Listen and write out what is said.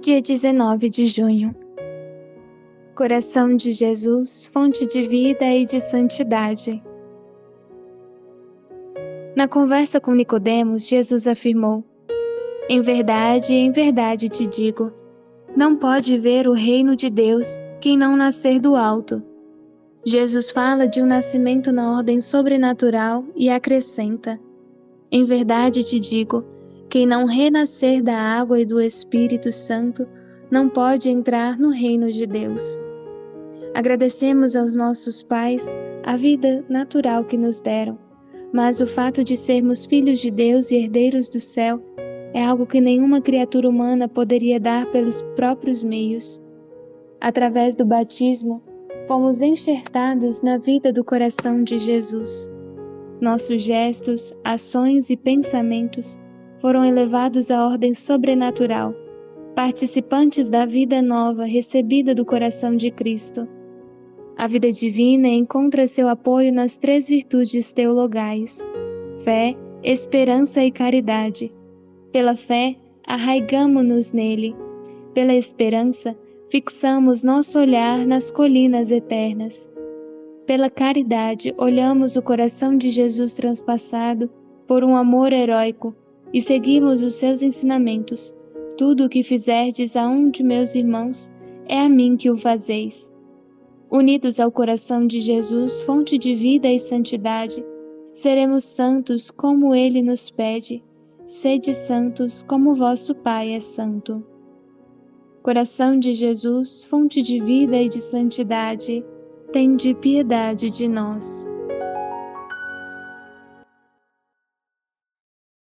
dia 19 de junho. Coração de Jesus, fonte de vida e de santidade. Na conversa com Nicodemos, Jesus afirmou: Em verdade, em verdade te digo, não pode ver o reino de Deus quem não nascer do alto. Jesus fala de um nascimento na ordem sobrenatural e acrescenta: Em verdade te digo, quem não renascer da água e do Espírito Santo não pode entrar no reino de Deus. Agradecemos aos nossos pais a vida natural que nos deram, mas o fato de sermos filhos de Deus e herdeiros do céu é algo que nenhuma criatura humana poderia dar pelos próprios meios. Através do batismo, fomos enxertados na vida do coração de Jesus. Nossos gestos, ações e pensamentos foram elevados à ordem sobrenatural, participantes da vida nova recebida do coração de Cristo. A vida divina encontra seu apoio nas três virtudes teologais: fé, esperança e caridade. Pela fé, arraigamo-nos nele. Pela esperança, fixamos nosso olhar nas colinas eternas. Pela caridade, olhamos o coração de Jesus transpassado por um amor heróico e seguimos os seus ensinamentos. Tudo o que fizerdes a um de meus irmãos, é a mim que o fazeis. Unidos ao coração de Jesus, fonte de vida e santidade, seremos santos como ele nos pede. Sede santos como vosso Pai é santo. Coração de Jesus, fonte de vida e de santidade, tende piedade de nós.